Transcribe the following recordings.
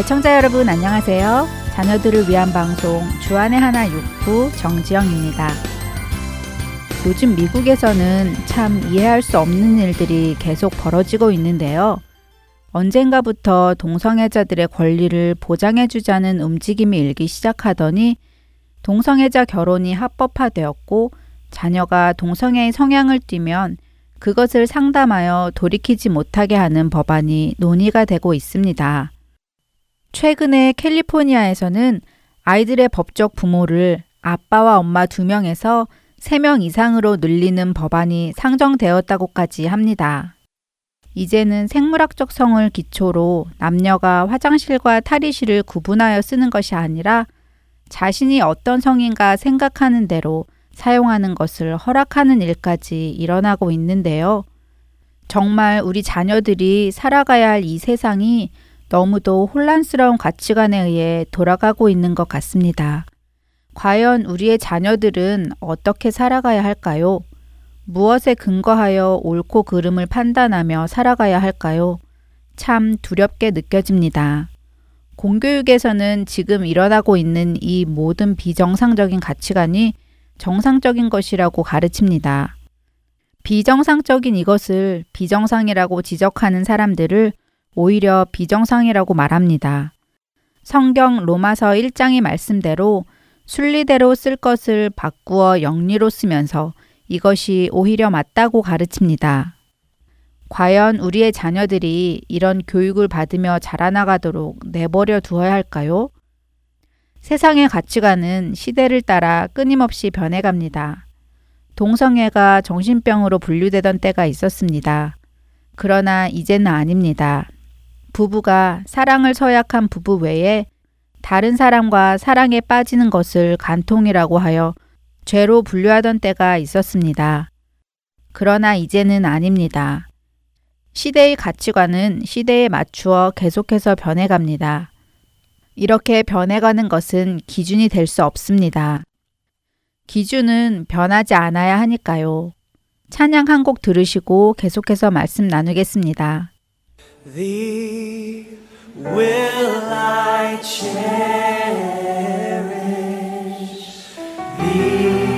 애청자 여러분 안녕하세요. 자녀들을 위한 방송 주안의 하나 육부 정지영입니다. 요즘 미국에서는 참 이해할 수 없는 일들이 계속 벌어지고 있는데요. 언젠가부터 동성애자들의 권리를 보장해주자는 움직임이 일기 시작하더니 동성애자 결혼이 합법화되었고 자녀가 동성애의 성향을 띠면 그것을 상담하여 돌이키지 못하게 하는 법안이 논의가 되고 있습니다. 최근에 캘리포니아에서는 아이들의 법적 부모를 아빠와 엄마 두 명에서 세 명 이상으로 늘리는 법안이 상정되었다고까지 합니다. 이제는 생물학적 성을 기초로 남녀가 화장실과 탈의실을 구분하여 쓰는 것이 아니라 자신이 어떤 성인가 생각하는 대로 사용하는 것을 허락하는 일까지 일어나고 있는데요. 정말 우리 자녀들이 살아가야 할 이 세상이 너무도 혼란스러운 가치관에 의해 돌아가고 있는 것 같습니다. 과연 우리의 자녀들은 어떻게 살아가야 할까요? 무엇에 근거하여 옳고 그름을 판단하며 살아가야 할까요? 참 두렵게 느껴집니다. 공교육에서는 지금 일어나고 있는 이 모든 비정상적인 가치관이 정상적인 것이라고 가르칩니다. 비정상적인 이것을 비정상이라고 지적하는 사람들을 오히려 비정상이라고 말합니다. 성경 로마서 1장의 말씀대로 순리대로 쓸 것을 바꾸어 영리로 쓰면서 이것이 오히려 맞다고 가르칩니다. 과연 우리의 자녀들이 이런 교육을 받으며 자라나가도록 내버려 두어야 할까요? 세상의 가치관은 시대를 따라 끊임없이 변해갑니다. 동성애가 정신병으로 분류되던 때가 있었습니다. 그러나 이제는 아닙니다. 부부가 사랑을 서약한 부부 외에 다른 사람과 사랑에 빠지는 것을 간통이라고 하여 죄로 분류하던 때가 있었습니다. 그러나 이제는 아닙니다. 시대의 가치관은 시대에 맞추어 계속해서 변해갑니다. 이렇게 변해가는 것은 기준이 될 수 없습니다. 기준은 변하지 않아야 하니까요. 찬양 한 곡 들으시고 계속해서 말씀 나누겠습니다. Thee will I cherish. Thee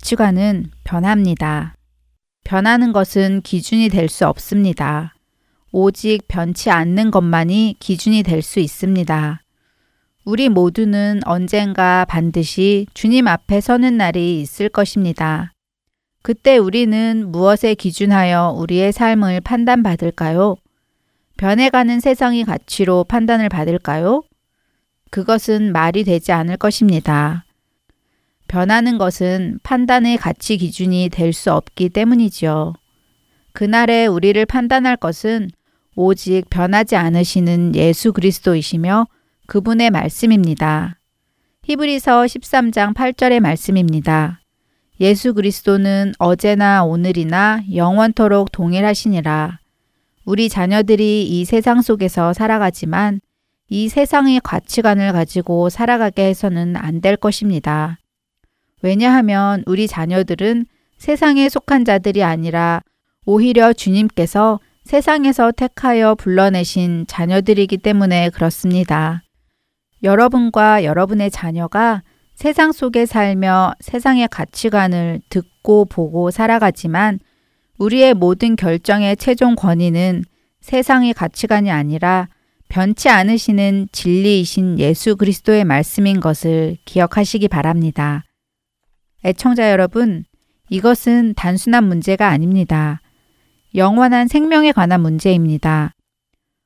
가치관은 변합니다. 변하는 것은 기준이 될 수 없습니다. 오직 변치 않는 것만이 기준이 될 수 있습니다. 우리 모두는 언젠가 반드시 주님 앞에 서는 날이 있을 것입니다. 그때 우리는 무엇에 기준하여 우리의 삶을 판단받을까요? 변해가는 세상의 가치로 판단을 받을까요? 그것은 말이 되지 않을 것입니다. 변하는 것은 판단의 가치 기준이 될 수 없기 때문이지요. 그날에 우리를 판단할 것은 오직 변하지 않으시는 예수 그리스도이시며 그분의 말씀입니다. 히브리서 13장 8절의 말씀입니다. 예수 그리스도는 어제나 오늘이나 영원토록 동일하시니라. 우리 자녀들이 이 세상 속에서 살아가지만 이 세상의 가치관을 가지고 살아가게 해서는 안 될 것입니다. 왜냐하면 우리 자녀들은 세상에 속한 자들이 아니라 오히려 주님께서 세상에서 택하여 불러내신 자녀들이기 때문에 그렇습니다. 여러분과 여러분의 자녀가 세상 속에 살며 세상의 가치관을 듣고 보고 살아가지만 우리의 모든 결정의 최종 권위는 세상의 가치관이 아니라 변치 않으시는 진리이신 예수 그리스도의 말씀인 것을 기억하시기 바랍니다. 애청자 여러분, 이것은 단순한 문제가 아닙니다. 영원한 생명에 관한 문제입니다.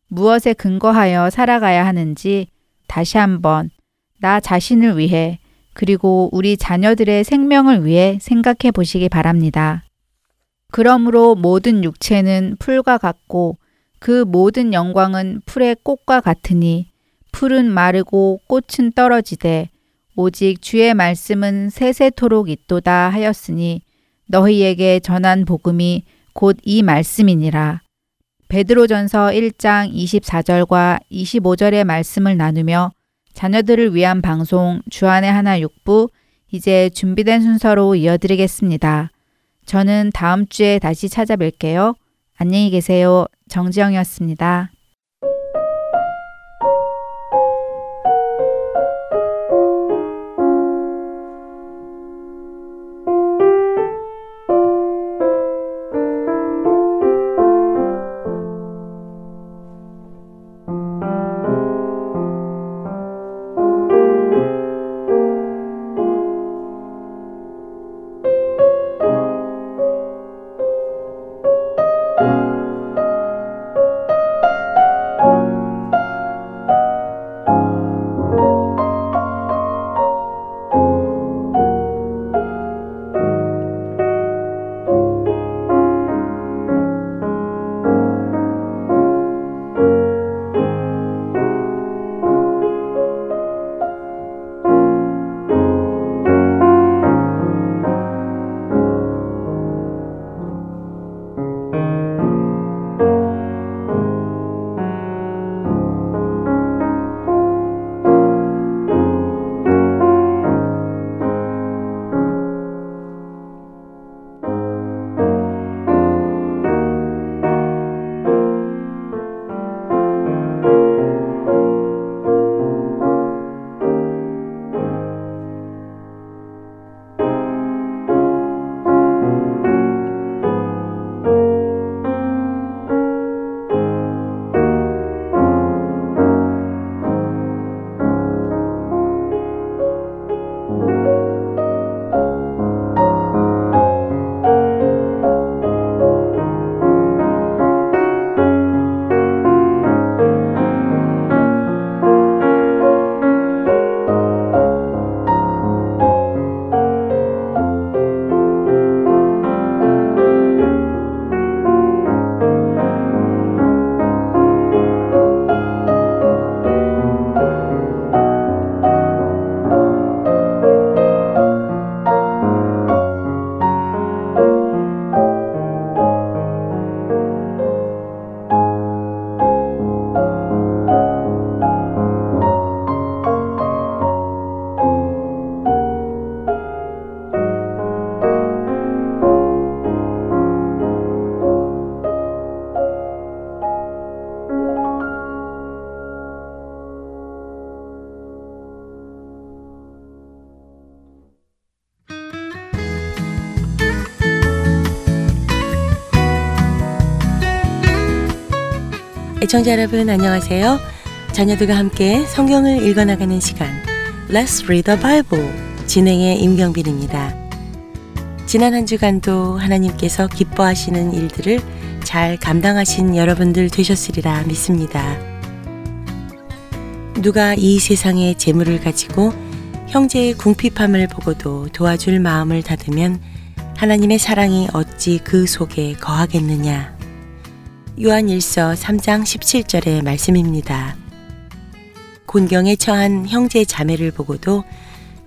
무엇에 근거하여 살아가야 하는지 다시 한번 나 자신을 위해 그리고 우리 자녀들의 생명을 위해 생각해 보시기 바랍니다. 그러므로 모든 육체는 풀과 같고 그 모든 영광은 풀의 꽃과 같으니 풀은 마르고 꽃은 떨어지되 오직 주의 말씀은 세세토록 있도다 하였으니 너희에게 전한 복음이 곧 이 말씀이니라. 베드로전서 1장 24절과 25절의 말씀을 나누며 자녀들을 위한 방송 주안의 하나 육부 이제 준비된 순서로 이어드리겠습니다. 저는 다음 주에 다시 찾아뵐게요. 안녕히 계세요. 정지영이었습니다. 애청자 여러분 안녕하세요. 자녀들과 함께 성경을 읽어나가는 시간 Let's Read the Bible 진행의 임경빈입니다. 지난 한 주간도 하나님께서 기뻐하시는 일들을 잘 감당하신 여러분들 되셨으리라 믿습니다. 누가 이 세상의 재물을 가지고 형제의 궁핍함을 보고도 도와줄 마음을 닫으면 하나님의 사랑이 어찌 그 속에 거하겠느냐. 요한 1서 3장 17절의 말씀입니다. 곤경에 처한 형제 자매를 보고도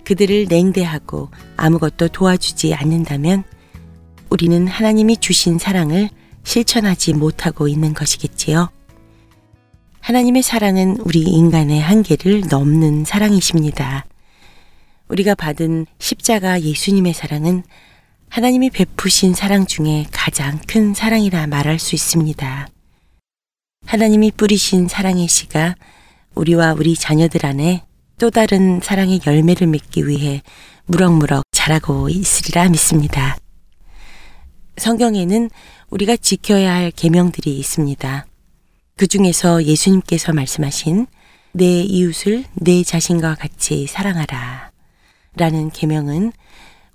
그들을 냉대하고 아무것도 도와주지 않는다면 우리는 하나님이 주신 사랑을 실천하지 못하고 있는 것이겠지요. 하나님의 사랑은 우리 인간의 한계를 넘는 사랑이십니다. 우리가 받은 십자가 예수님의 사랑은 하나님이 베푸신 사랑 중에 가장 큰 사랑이라 말할 수 있습니다. 하나님이 뿌리신 사랑의 씨가 우리와 우리 자녀들 안에 또 다른 사랑의 열매를 맺기 위해 무럭무럭 자라고 있으리라 믿습니다. 성경에는 우리가 지켜야 할 계명들이 있습니다. 그 중에서 예수님께서 말씀하신 내 이웃을 내 자신과 같이 사랑하라 라는 계명은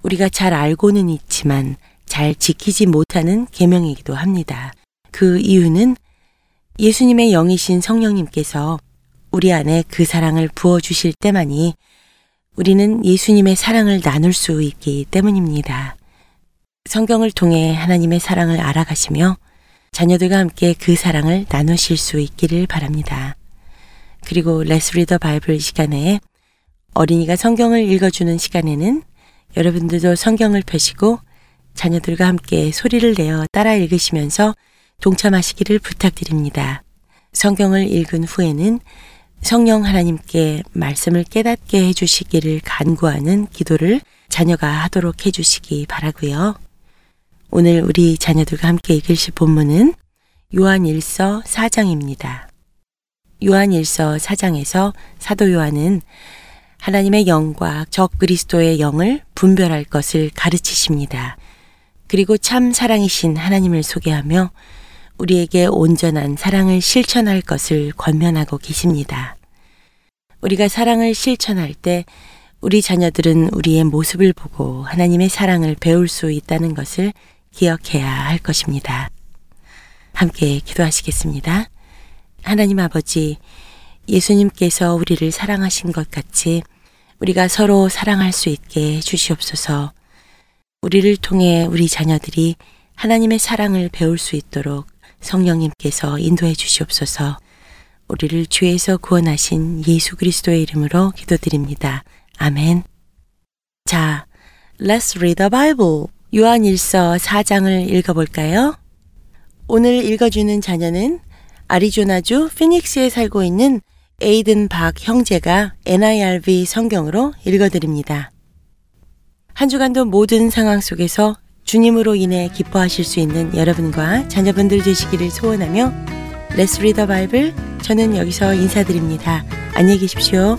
우리가 잘 알고는 있지만 잘 지키지 못하는 계명이기도 합니다. 그 이유는 예수님의 영이신 성령님께서 우리 안에 그 사랑을 부어 주실 때만이 우리는 예수님의 사랑을 나눌 수 있기 때문입니다. 성경을 통해 하나님의 사랑을 알아가시며 자녀들과 함께 그 사랑을 나누실 수 있기를 바랍니다. 그리고 레스리더 바이블 시간에 어린이가 성경을 읽어주는 시간에는 여러분들도 성경을 펴시고 자녀들과 함께 소리를 내어 따라 읽으시면서 동참하시기를 부탁드립니다. 성경을 읽은 후에는 성령 하나님께 말씀을 깨닫게 해주시기를 간구하는 기도를 자녀가 하도록 해주시기 바라고요. 오늘 우리 자녀들과 함께 읽으실 본문은 요한 1서 4장입니다. 요한 1서 4장에서 사도 요한은 하나님의 영과 적 그리스도의 영을 분별할 것을 가르치십니다. 그리고 참 사랑이신 하나님을 소개하며 우리에게 온전한 사랑을 실천할 것을 권면하고 계십니다. 우리가 사랑을 실천할 때 우리 자녀들은 우리의 모습을 보고 하나님의 사랑을 배울 수 있다는 것을 기억해야 할 것입니다. 함께 기도하시겠습니다. 하나님 아버지, 예수님께서 우리를 사랑하신 것 같이 우리가 서로 사랑할 수 있게 주시옵소서. 우리를 통해 우리 자녀들이 하나님의 사랑을 배울 수 있도록 성령님께서 인도해 주시옵소서. 우리를 주에서 구원하신 예수 그리스도의 이름으로 기도드립니다. 아멘. 자, let's read the Bible. 요한일서 4장을 읽어볼까요? 오늘 읽어주는 자녀는 아리조나주 피닉스에 살고 있는 에이든 박 형제가 NIRV 성경으로 읽어드립니다. 한 주간도 모든 상황 속에서 주님으로 인해 기뻐하실 수 있는 여러분과 자녀분들 되시기를 소원하며 레스 리더 바이블 저는 여기서 인사드립니다. 안녕히 계십시오.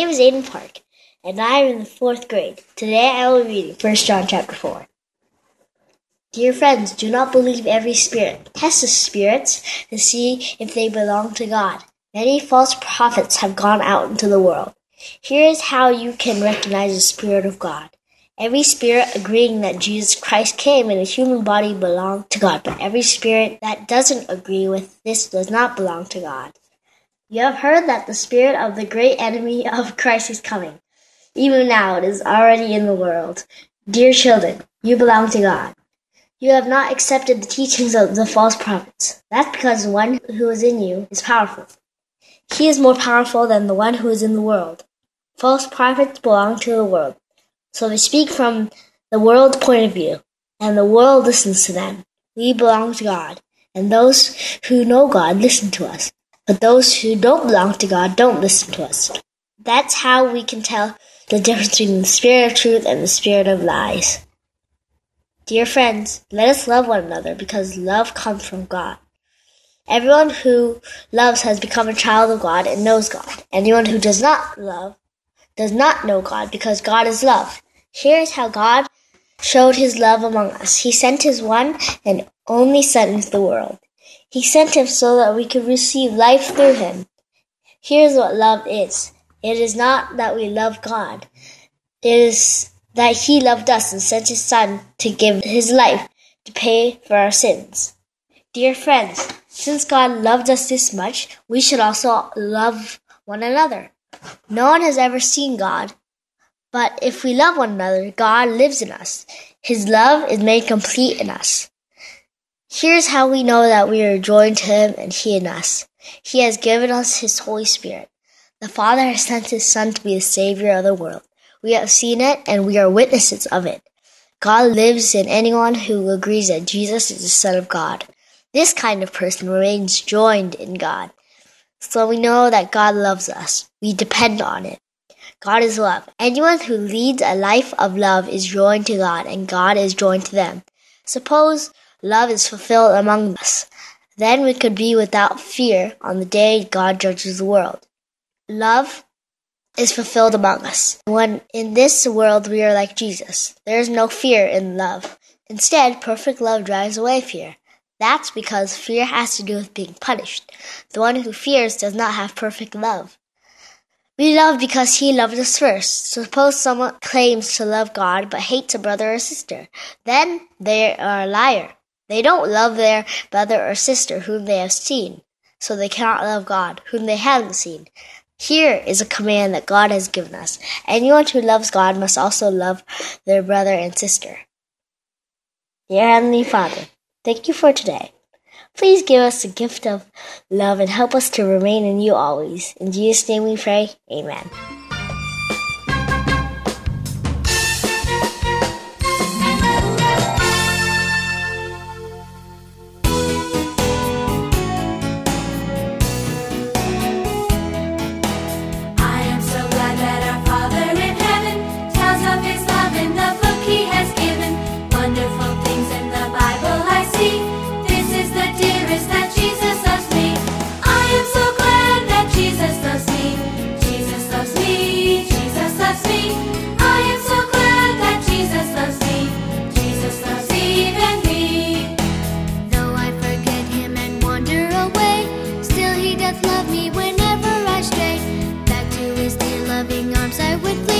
Name is Aiden Park, and I am in the fourth grade. Today I will be reading 1 John chapter 4. Dear friends, do not believe every spirit. Test the spirits to see if they belong to God. Many false prophets have gone out into the world. Here is how you can recognize the Spirit of God. Every spirit agreeing that Jesus Christ came in a human body belongs to God, but every spirit that doesn't agree with this does not belong to God. You have heard that the spirit of the great enemy of Christ is coming. Even now it is already in the world. Dear children, you belong to God. You have not accepted the teachings of the false prophets. That's because the one who is in you is powerful. He is more powerful than the one who is in the world. False prophets belong to the world, so they speak from the world's point of view, and the world listens to them. We belong to God, and those who know God listen to us. But those who don't belong to God don't listen to us. That's how we can tell the difference between the spirit of truth and the spirit of lies. Dear friends, let us love one another because love comes from God. Everyone who loves has become a child of God and knows God. Anyone who does not love does not know God because God is love. Here is how God showed his love among us. He sent his one and only Son into the world. He sent him so that we could receive life through him. Here's what love is. It is not that we love God. It is that he loved us and sent his son to give his life to pay for our sins. Dear friends, since God loved us this much, we should also love one another. No one has ever seen God, but if we love one another, God lives in us. His love is made complete in us. Here's how we know that we are joined to Him and He in us. He has given us His Holy Spirit. The Father has sent His Son to be the Savior of the world. We have seen it and we are witnesses of it. God lives in anyone who agrees that Jesus is the Son of God. This kind of person remains joined in God. So we know that God loves us. We depend on it. God is love. Anyone who leads a life of love is joined to God and God is joined to them. Suppose love is fulfilled among us. Then we could be without fear on the day God judges the world. Love is fulfilled among us. When in this world we are like Jesus, there is no fear in love. Instead, perfect love drives away fear. That's because fear has to do with being punished. The one who fears does not have perfect love. We love because he loved us first. Suppose someone claims to love God but hates a brother or sister. Then they are a liar. They don't love their brother or sister whom they have seen. So they cannot love God whom they haven't seen. Here is a command that God has given us. Anyone who loves God must also love their brother and sister. Dear Heavenly Father, thank you for today. Please give us the gift of love and help us to remain in you always. In Jesus' name we pray. Amen. Arms I would flee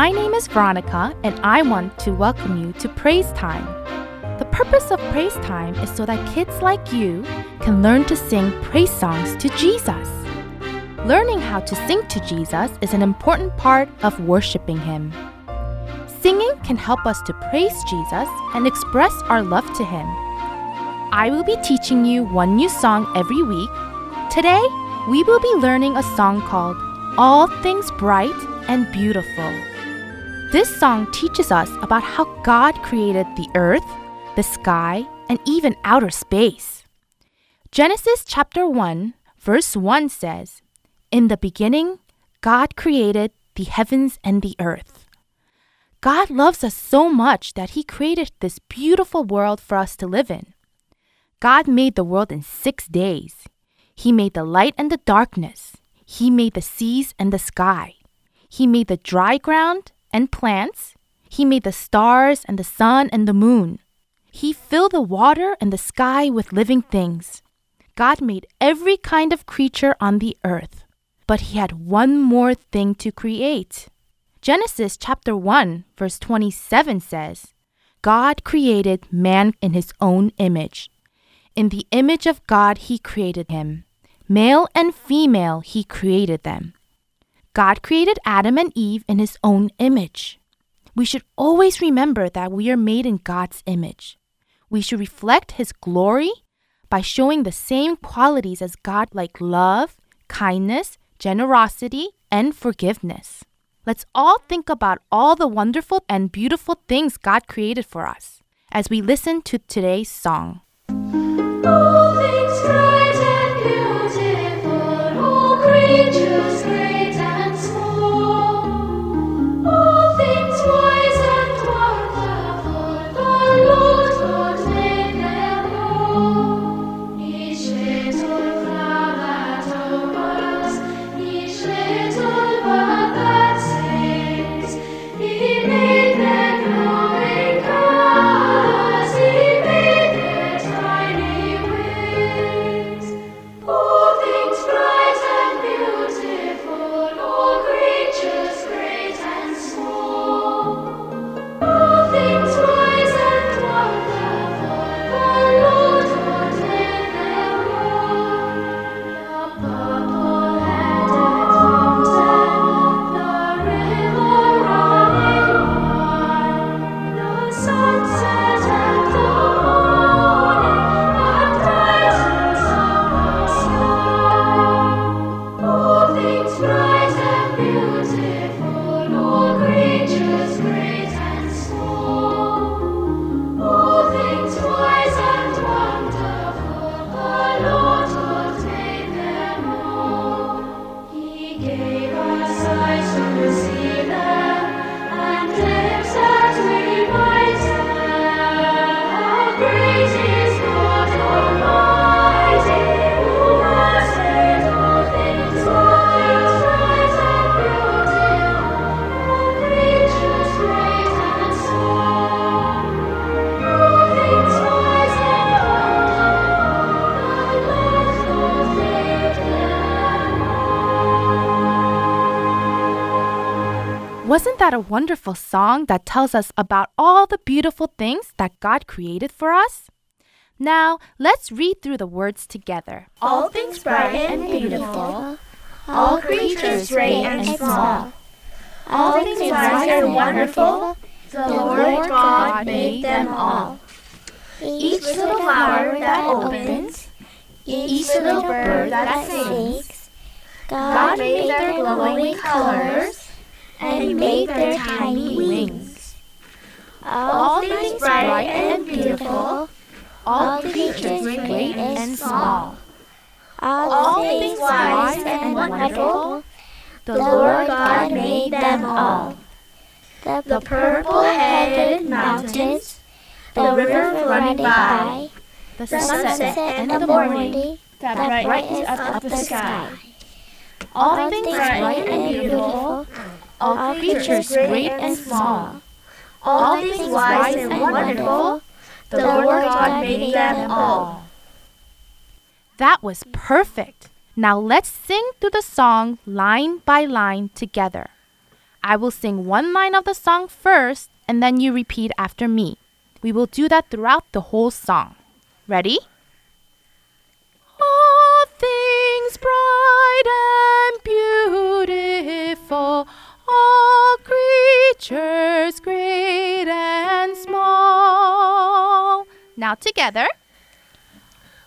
My name is Veronica, and I want to welcome you to Praise Time. The purpose of praise time is so that kids like you can learn to sing praise songs to Jesus. Learning how to sing to Jesus is an important part of worshiping Him. Singing can help us to praise Jesus and express our love to Him. I will be teaching you one new song every week. Today, we will be learning a song called All Things Bright and Beautiful. This song teaches us about how God created the earth, the sky, and even outer space. Genesis chapter 1, verse 1 says, In the beginning, God created the heavens and the earth. God loves us so much that He created this beautiful world for us to live in. God made the world in six days. He made the light and the darkness. He made the seas and the sky. He made the dry ground and plants. He made the stars and the sun and the moon. He filled the water and the sky with living things. God made every kind of creature on the earth. But He had one more thing to create. Genesis chapter 1, verse 27 says, God created man in His own image. In the image of God, He created him. Male and female, He created them. God created Adam and Eve in His own image. We should always remember that we are made in God's image. We should reflect His glory by showing the same qualities as God, like love, kindness, generosity, and forgiveness. Let's all think about all the wonderful and beautiful things God created for us as we listen to today's song. That a wonderful song that tells us about all the beautiful things that God created for us? Now, let's read through the words together. All things bright and beautiful, all creatures great and small, all things wise and wonderful, the Lord God made them all. Each little flower that opens, each little bird that sings, God made their glowing colors and made their tiny wings. All things bright and beautiful, all creatures great and small, all things wise and wonderful, the Lord God made them all. The purple-headed mountains, the river running by, The the sunset and the morning that brightens up the sky. All things bright and beautiful, all creatures great and small, all things wise and wonderful, the Lord God made them all. That was perfect. Now let's sing through the song line by line together. I will sing one line of the song first, and then you repeat after me. We will do that throughout the whole song. Ready? All things bright and beautiful, all creatures great and small. Now together.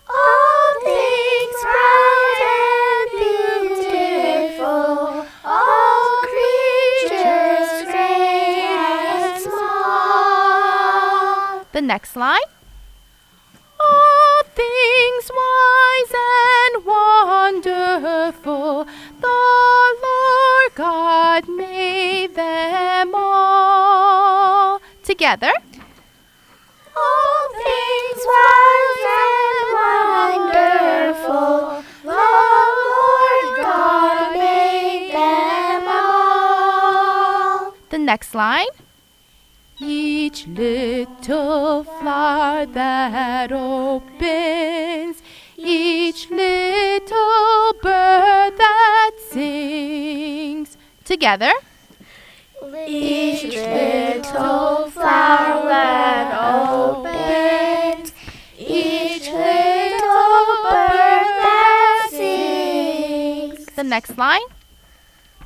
All things bright and beautiful, all creatures great and small. The next line. All things wise and wonderful, God made them all. Together. All things wise and wonderful, the Lord God made them all. The next line. Each little flower that opens, each little bird that sings. Together. Each little flower that opens, each little bird that sings. The next line.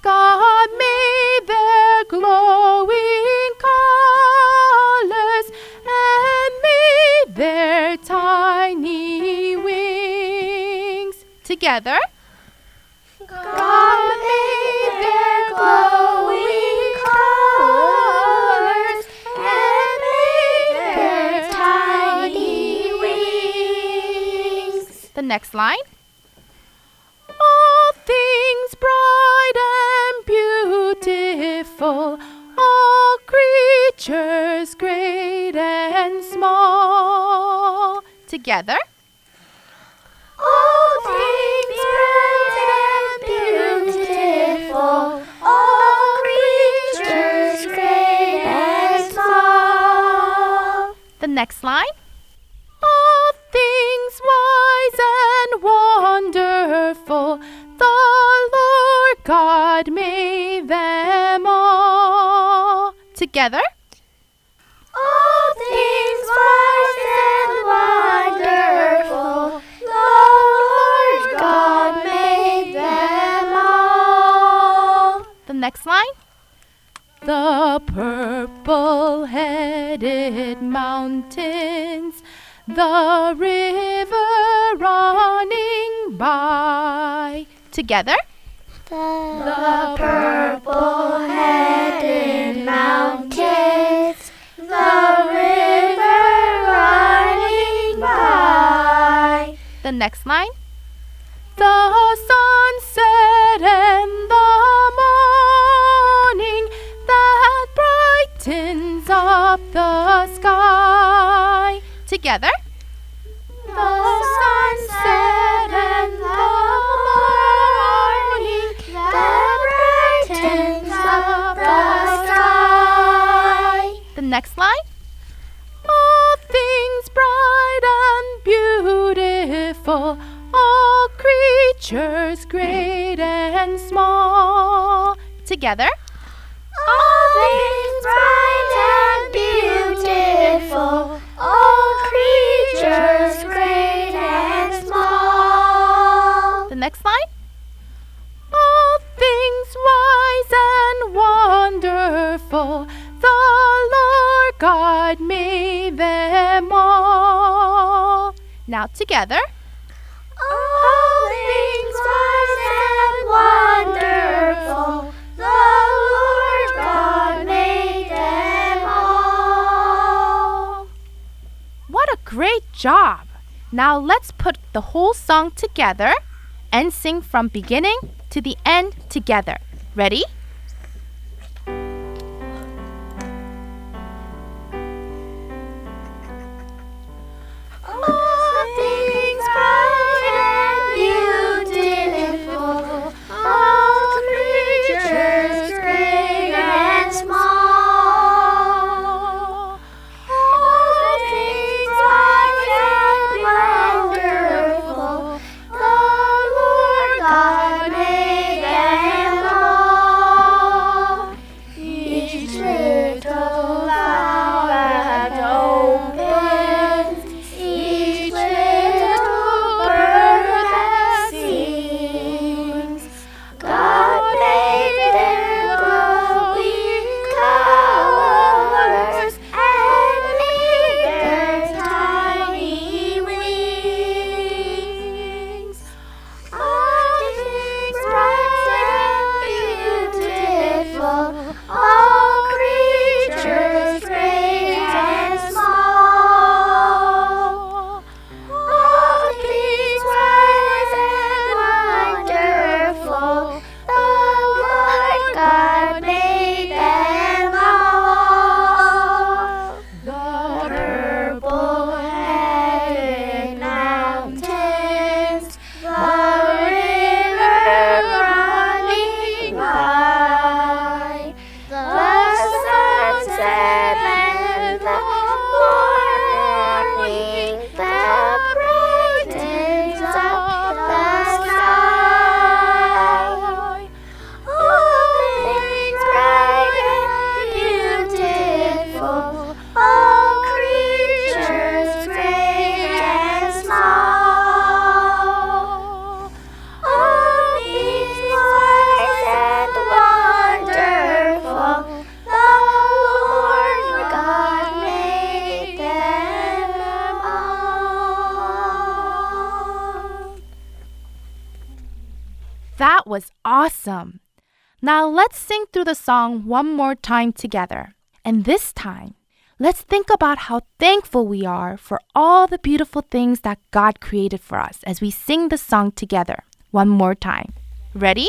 God made their glowing colors and made their tiny wings. Together. God made next line. All things bright and beautiful, all creatures great and small. Together. All things bright and beautiful, all creatures great and small. The next line. Wise and wonderful, the Lord God made them all. Together. All things wise and wonderful, the Lord God made them all. The next line. The purple headed mountains, the river running by. Together. The purple-headed mountains, the river running by. The next line. The sunset and the morning that brightens up the sky. Together. Next line. All things bright and beautiful, all creatures great and small. Together. Now together. All things wise and wonderful, the Lord God made them all. What a great job! Now let's put the whole song together and sing from beginning to the end together. Ready? Song one more time together. And this time, let's think about how thankful we are for all the beautiful things that God created for us as we sing the song together one more time. Ready?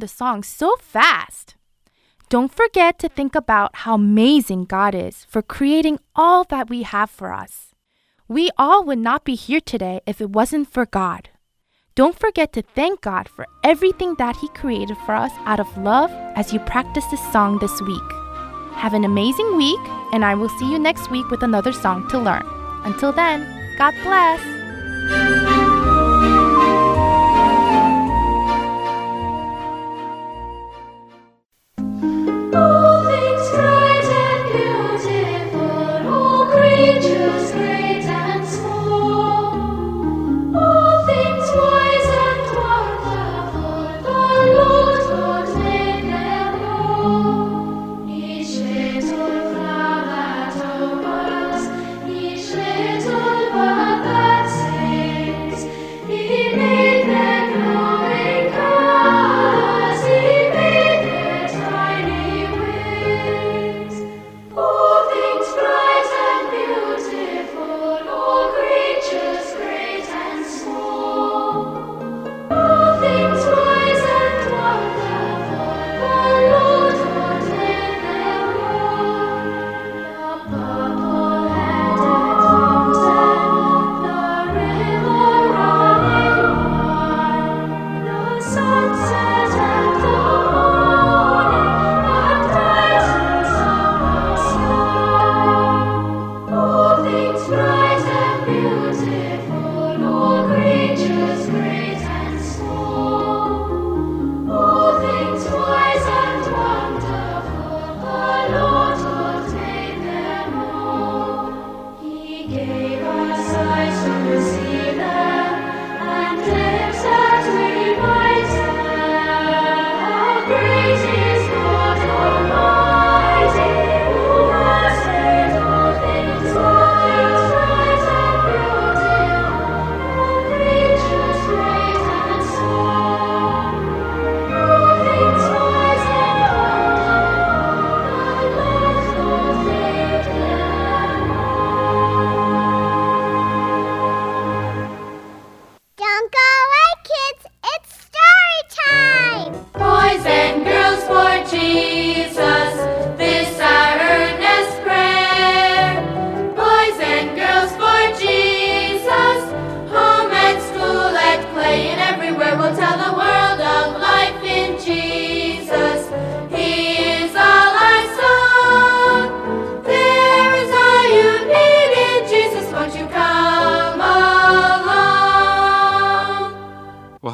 The song so fast. Don't forget to think about how amazing God is for creating all that we have for us. We all would not be here today if it wasn't for God. Don't forget to thank God for everything that He created for us out of love as you practice this song this week. Have an amazing week, and I will see you next week with another song to learn. Until then, God bless.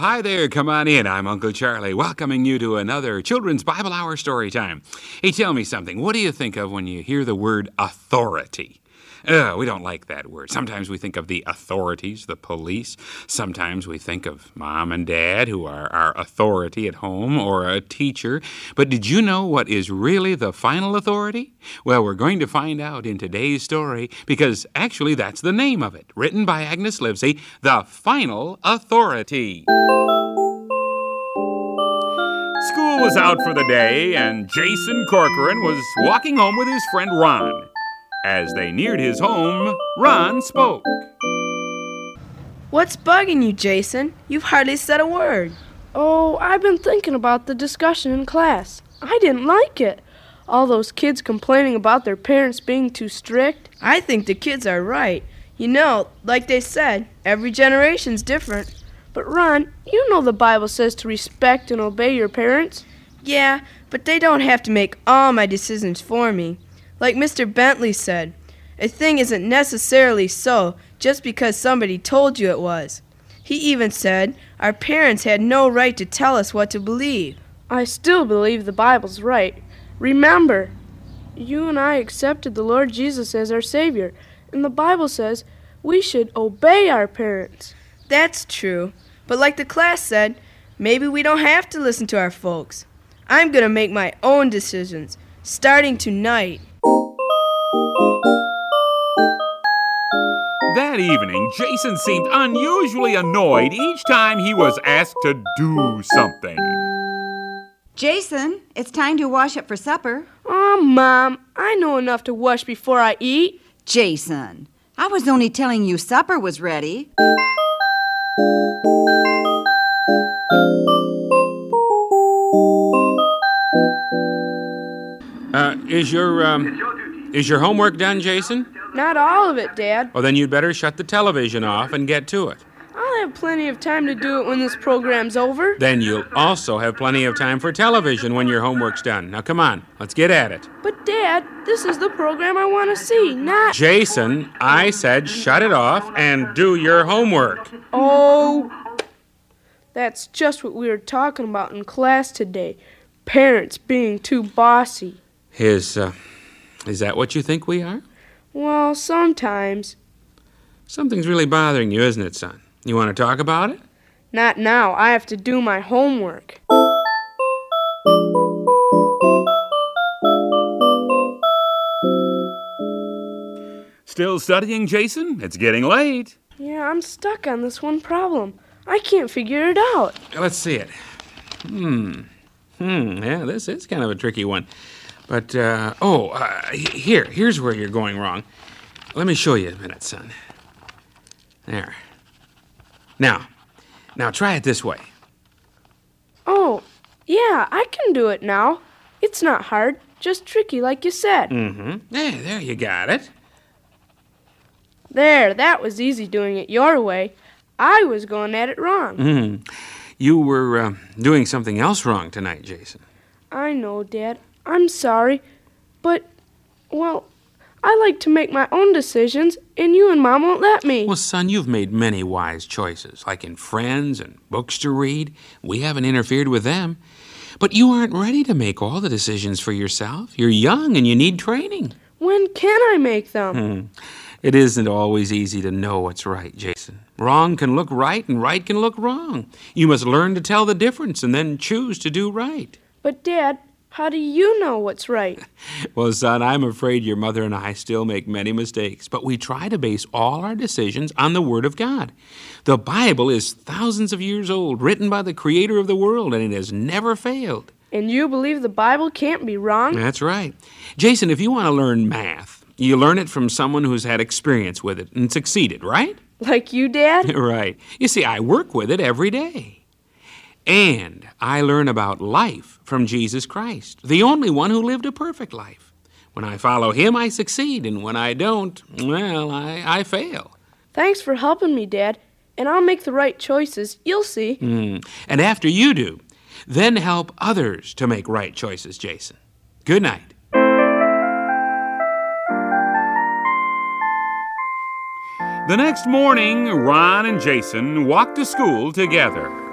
Hi there. Come on in. I'm Uncle Charlie, welcoming you to another Children's Bible Hour story time. Hey, tell me something. What do you think of when you hear the word authority? Ugh, we don't like that word. Sometimes we think of the authorities, the police. Sometimes we think of mom and dad, who are our authority at home, or a teacher. But did you know what is really the final authority? Well, we're going to find out in today's story because actually that's the name of it, written by Agnes Livesey, The Final Authority. School was out for the day, and Jason Corcoran was walking home with his friend Ron. As they neared his home, Ron spoke. What's bugging you, Jason? You've hardly said a word. Oh, I've been thinking about the discussion in class. I didn't like it. All those kids complaining about their parents being too strict. I think the kids are right. You know, like they said, every generation's different. But Ron, you know the Bible says to respect and obey your parents. Yeah, but they don't have to make all my decisions for me. Like Mr. Bentley said, a thing isn't necessarily so just because somebody told you it was. He even said our parents had no right to tell us what to believe. I still believe the Bible's right. Remember, you and I accepted the Lord Jesus as our Savior, and the Bible says we should obey our parents. That's true. But like the class said, maybe we don't have to listen to our folks. I'm going to make my own decisions, starting tonight. That evening, Jason seemed unusually annoyed each time he was asked to do something. Jason, it's time to wash up for supper. Oh, Mom, I know enough to wash before I eat. Jason, I was only telling you supper was ready. Uh, is your um, is your homework done, Jason? Not all of it, Dad. Well, then you'd better shut the television off and get to it. I'll have plenty of time to do it when this program's over. Then you'll also have plenty of time for television when your homework's done. Now, come on, let's get at it. But, Dad, this is the program I want to see, not. Jason, I said shut it off and do your homework. Oh. That's just what we were talking about in class today. Parents being too bossy. Is, uh, is that what you think we are? Well, sometimes. Something's really bothering you, isn't it, son? You want to talk about it? Not now. I have to do my homework. Still studying, Jason? It's getting late. Yeah, I'm stuck on this one problem. I can't figure it out. Let's see it. Hmm. Hmm. Yeah, this is kind of a tricky one. But, uh, oh, uh, here, here's where you're going wrong. Let me show you a minute, son. There. Now, now try it this way. Oh, yeah, I can do it now. It's not hard, just tricky, like you said. Mm-hmm. Yeah, there you got it. There, that was easy doing it your way. I was going at it wrong. Mm. You were uh, doing something else wrong tonight, Jason. I know, Dad. I'm sorry. But, well, I like to make my own decisions, and you and Mom won't let me. Well, son, you've made many wise choices, like in friends and books to read. We haven't interfered with them. But you aren't ready to make all the decisions for yourself. You're young and you need training. When can I make them? Hmm. It isn't always easy to know what's right, Jason. Wrong can look right and right can look wrong. You must learn to tell the difference and then choose to do right. But, Dad, how do you know what's right? Well, son, I'm afraid your mother and I still make many mistakes, but we try to base all our decisions on the Word of God. The Bible is thousands of years old, written by the Creator of the world, and it has never failed. And you believe the Bible can't be wrong? That's right. Jason, if you want to learn math, you learn it from someone who's had experience with it and succeeded, right? Like you, Dad? right. You see, I work with it every day. And I learn about life from Jesus Christ, the only one who lived a perfect life. When I follow him, I succeed, and when I don't, well, I, I fail. Thanks for helping me, Dad. And I'll make the right choices. You'll see. Mm. And after you do, then help others to make right choices, Jason. Good night. The next morning, Ron and Jason walked to school together.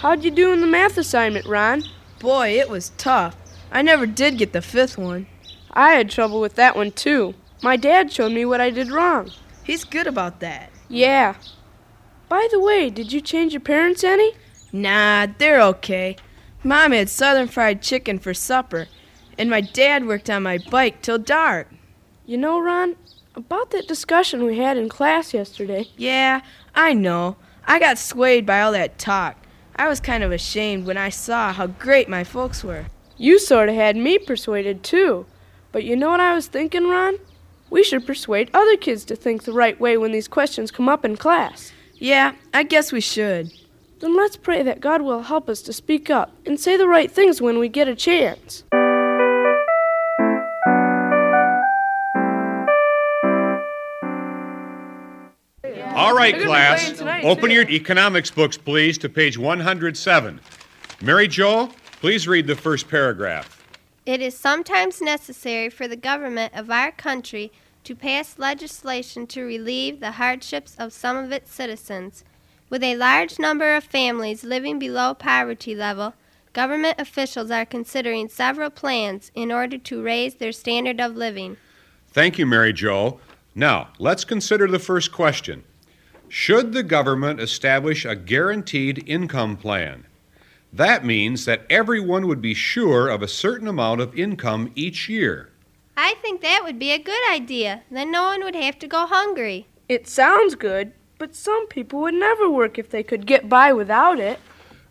How'd you do in the math assignment, Ron? Boy, it was tough. I never did get the fifth one. I had trouble with that one, too. My dad showed me what I did wrong. He's good about that. Yeah. By the way, did you change your parents any? Nah, they're okay. Mom had southern fried chicken for supper, and my dad worked on my bike till dark. You know, Ron, about that discussion we had in class yesterday. Yeah, I know. I got swayed by all that talk. I was kind of ashamed when I saw how great my folks were. You sort of had me persuaded, too. But you know what I was thinking, Ron? We should persuade other kids to think the right way when these questions come up in class. Yeah, I guess we should. Then let's pray that God will help us to speak up and say the right things when we get a chance. All right, They're gonna be class. tonight, Open too. your economics books, please, to page 107. Mary Jo, please read the first paragraph. It is sometimes necessary for the government of our country to pass legislation to relieve the hardships of some of its citizens. With a large number of families living below poverty level, government officials are considering several plans in order to raise their standard of living. Thank you, Mary Jo. Now, let's consider the first question. Should the government establish a guaranteed income plan? That means that everyone would be sure of a certain amount of income each year. I think that would be a good idea. Then no one would have to go hungry. It sounds good, but some people would never work if they could get by without it.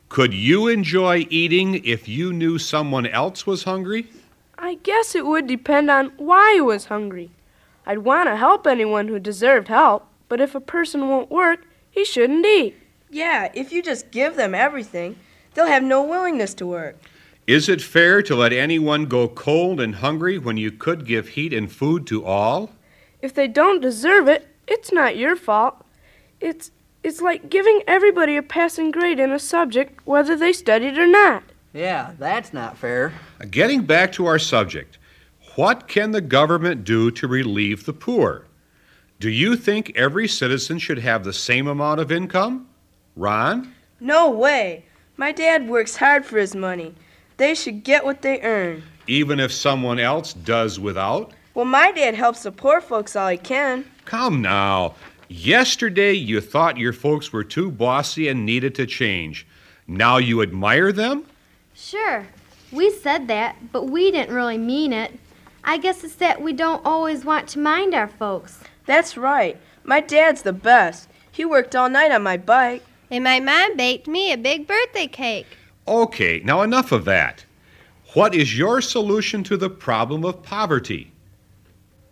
Could you enjoy eating if you knew someone else was hungry? I guess it would depend on why I was hungry. I'd want to help anyone who deserved help, but if a person won't work, he shouldn't eat. Yeah, if you just give them everything, they'll have no willingness to work. Is it fair to let anyone go cold and hungry when you could give heat and food to all? If they don't deserve it, it's not your fault. It's it's like giving everybody a passing grade in a subject whether they studied or not. Yeah, that's not fair. Getting back to our subject, what can the government do to relieve the poor? Do you think every citizen should have the same amount of income? Ron? No way. My dad works hard for his money. They should get what they earn. Even if someone else does without? Well, my dad helps the poor folks all he can. Come now. Yesterday you thought your folks were too bossy and needed to change. Now you admire them? Sure, we said that, but we didn't really mean it. I guess it's that we don't always want to mind our folks. That's right. My dad's the best. He worked all night on my bike. And my mom baked me a big birthday cake. Okay, now enough of that. What is your solution to the problem of poverty?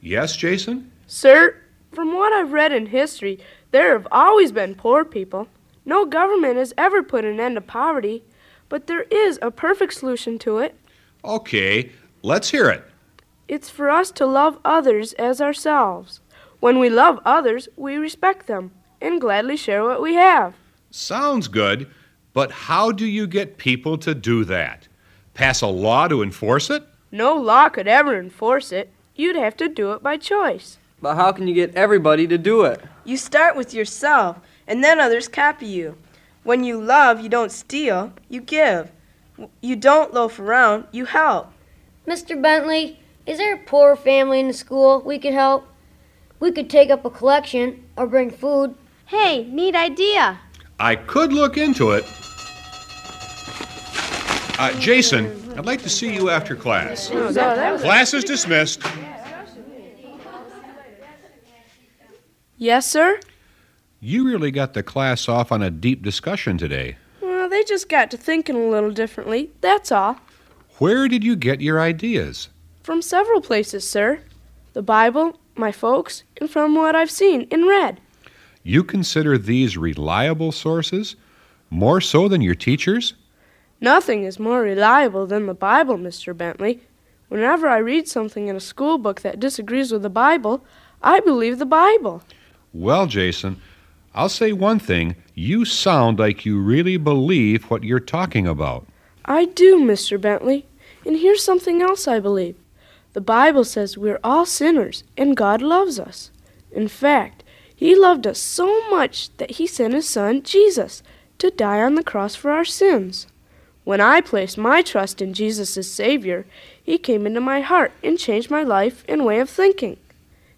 Yes, Jason? Sir, from what I've read in history, there have always been poor people. No government has ever put an end to poverty, but there is a perfect solution to it. Okay, let's hear it. It's for us to love others as ourselves. When we love others, we respect them and gladly share what we have. Sounds good, but how do you get people to do that? Pass a law to enforce it? No law could ever enforce it. You'd have to do it by choice. But how can you get everybody to do it? You start with yourself, and then others copy you. When you love, you don't steal, you give. You don't loaf around, you help. Mr. Bentley, is there a poor family in the school we could help? We could take up a collection or bring food. Hey, neat idea. I could look into it. Uh, Jason, I'd like to see you after class. Class is dismissed. Yes, sir? You really got the class off on a deep discussion today. Well, they just got to thinking a little differently, that's all. Where did you get your ideas? From several places, sir. The Bible, my folks, and from what I've seen and read. You consider these reliable sources? More so than your teachers? Nothing is more reliable than the Bible, Mr. Bentley. Whenever I read something in a school book that disagrees with the Bible, I believe the Bible. Well, Jason, I'll say one thing. You sound like you really believe what you're talking about. I do, Mr. Bentley. And here's something else I believe. The Bible says we're all sinners and God loves us. In fact, He loved us so much that He sent His Son, Jesus, to die on the cross for our sins. When I placed my trust in Jesus as Savior, He came into my heart and changed my life and way of thinking.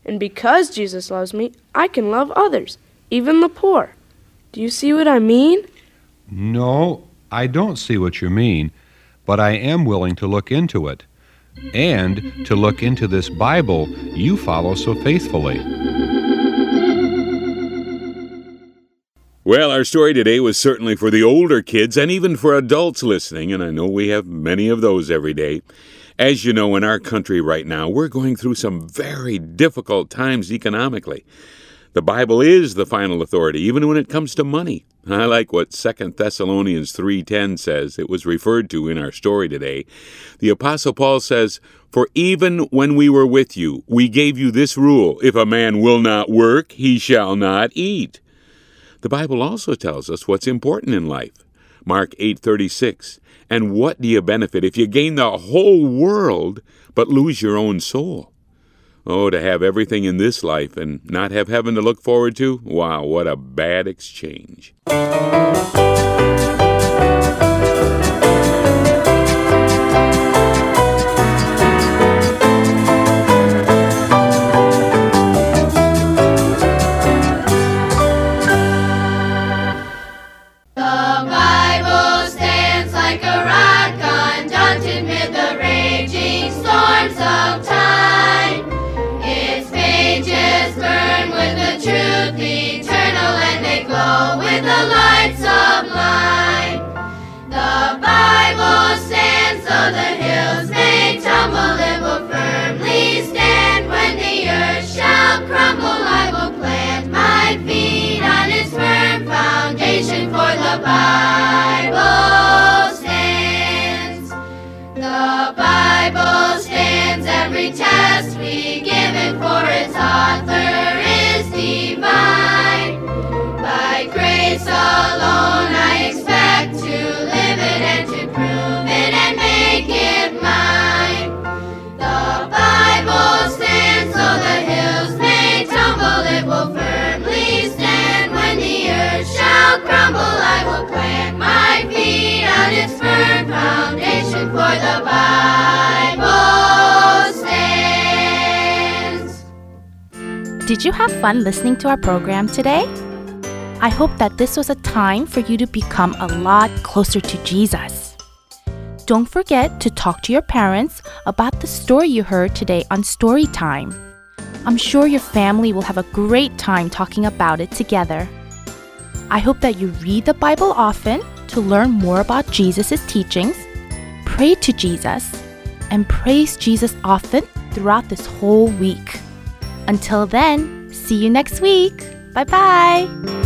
And because Jesus loves me, I can love others, even the poor. Do you see what I mean? No, I don't see what you mean, but I am willing to look into it. And to look into this Bible you follow so faithfully. Well, our story today was certainly for the older kids and even for adults listening, and I know we have many of those every day. As you know, in our country right now, we're going through some very difficult times economically. The Bible is the final authority, even when it comes to money. I like what 2 Thessalonians 3:10 says. It was referred to in our story today. The apostle Paul says, "For even when we were with you, we gave you this rule: if a man will not work, he shall not eat." The Bible also tells us what's important in life. Mark 8:36. And what do you benefit if you gain the whole world but lose your own soul? Oh, to have everything in this life and not have heaven to look forward to? Wow, what a bad exchange. Plant my feet on its firm foundation, for the Bible stands. Did you have fun listening to our program today? I hope that this was a time for you to become a lot closer to Jesus. Don't forget to talk to your parents about the story you heard today on Story Time. I'm sure your family will have a great time talking about it together. I hope that you read the Bible often to learn more about Jesus' teachings, pray to Jesus, and praise Jesus often throughout this whole week. Until then, see you next week. Bye bye.